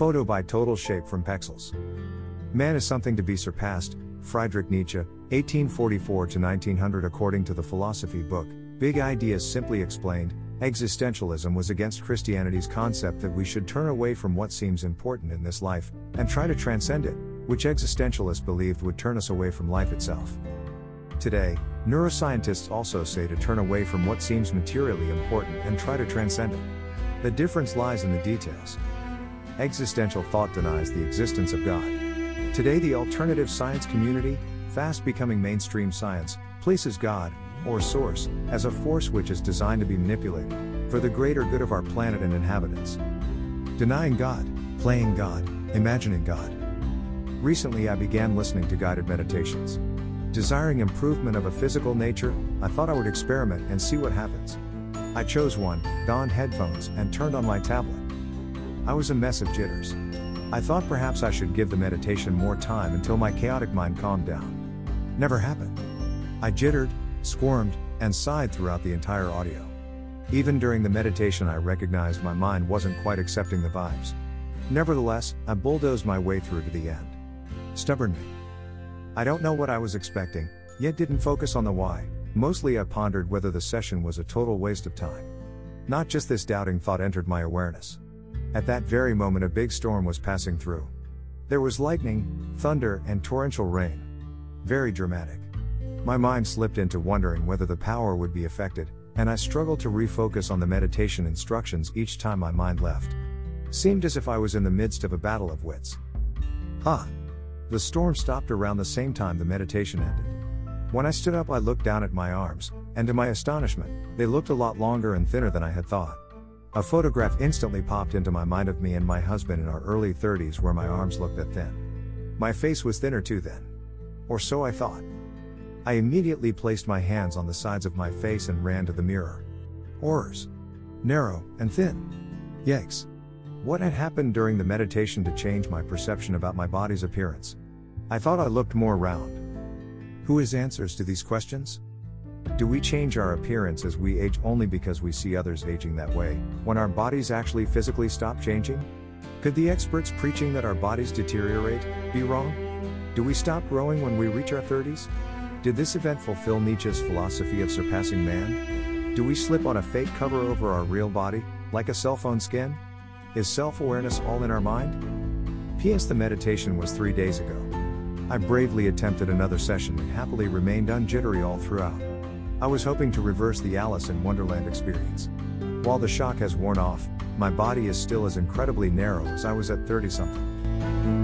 photo by Total Shape from Pexels. Man is something to be surpassed, Friedrich Nietzsche, 1844 to 1900 according to the philosophy book, Big Ideas simply explained, existentialism was against Christianity's concept that we should turn away from what seems important in this life and try to transcend it, which existentialists believed would turn us away from life itself. Today, neuroscientists also say to turn away from what seems materially important and try to transcend it. The difference lies in the details. Existential thought denies the existence of God. Today, the alternative science community, fast becoming mainstream science, places God, or Source, as a force which is designed to be manipulated, for the greater good of our planet and inhabitants. Denying God, playing God, imagining God. Recently, I began listening to guided meditations. Desiring improvement of a physical nature, I thought I would experiment and see what happens. I chose one, donned headphones, and turned on my tablet. I was a mess of jitters. I thought perhaps I should give the meditation more time until my chaotic mind calmed down. Never happened. I jittered, squirmed, and sighed throughout the entire audio. Even during the meditation, I recognized my mind wasn't quite accepting the vibes. Nevertheless, I bulldozed my way through to the end. Stubborn me. I don't know what I was expecting, yet didn't focus on the why. Mostly I pondered whether the session was a total waste of time. Not just this doubting thought entered my awareness. At that very moment, a big storm was passing through. There was lightning, thunder, and torrential rain. Very dramatic. My mind slipped into wondering whether the power would be affected, and I struggled to refocus on the meditation instructions each time my mind left. Seemed as if I was in the midst of a battle of wits. Ah! The storm stopped around the same time the meditation ended. When I stood up, I looked down at my arms, and to my astonishment, they looked a lot longer and thinner than I had thought. A photograph instantly popped into my mind of me and my husband in our early 30s where my arms looked that thin. My face was thinner too then. Or so I thought. I immediately placed my hands on the sides of my face and ran to the mirror. Horrors. Narrow and thin. Yikes. What had happened during the meditation to change my perception about my body's appearance? I thought I looked more round. Who has answers to these questions? Do we change our appearance as we age only because we see others aging that way, when our bodies actually physically stop changing? Could the experts preaching that our bodies deteriorate be wrong? Do we stop growing when we reach our 30s? Did this event fulfill Nietzsche's philosophy of surpassing man? Do we slip on a fake cover over our real body, like a cell phone skin? Is self awareness all in our mind? P.S. The meditation was three days ago. I bravely attempted another session and happily remained unjittery all throughout. I was hoping to reverse the Alice in Wonderland experience. While the shock has worn off, my body is still as incredibly narrow as I was at 30 something.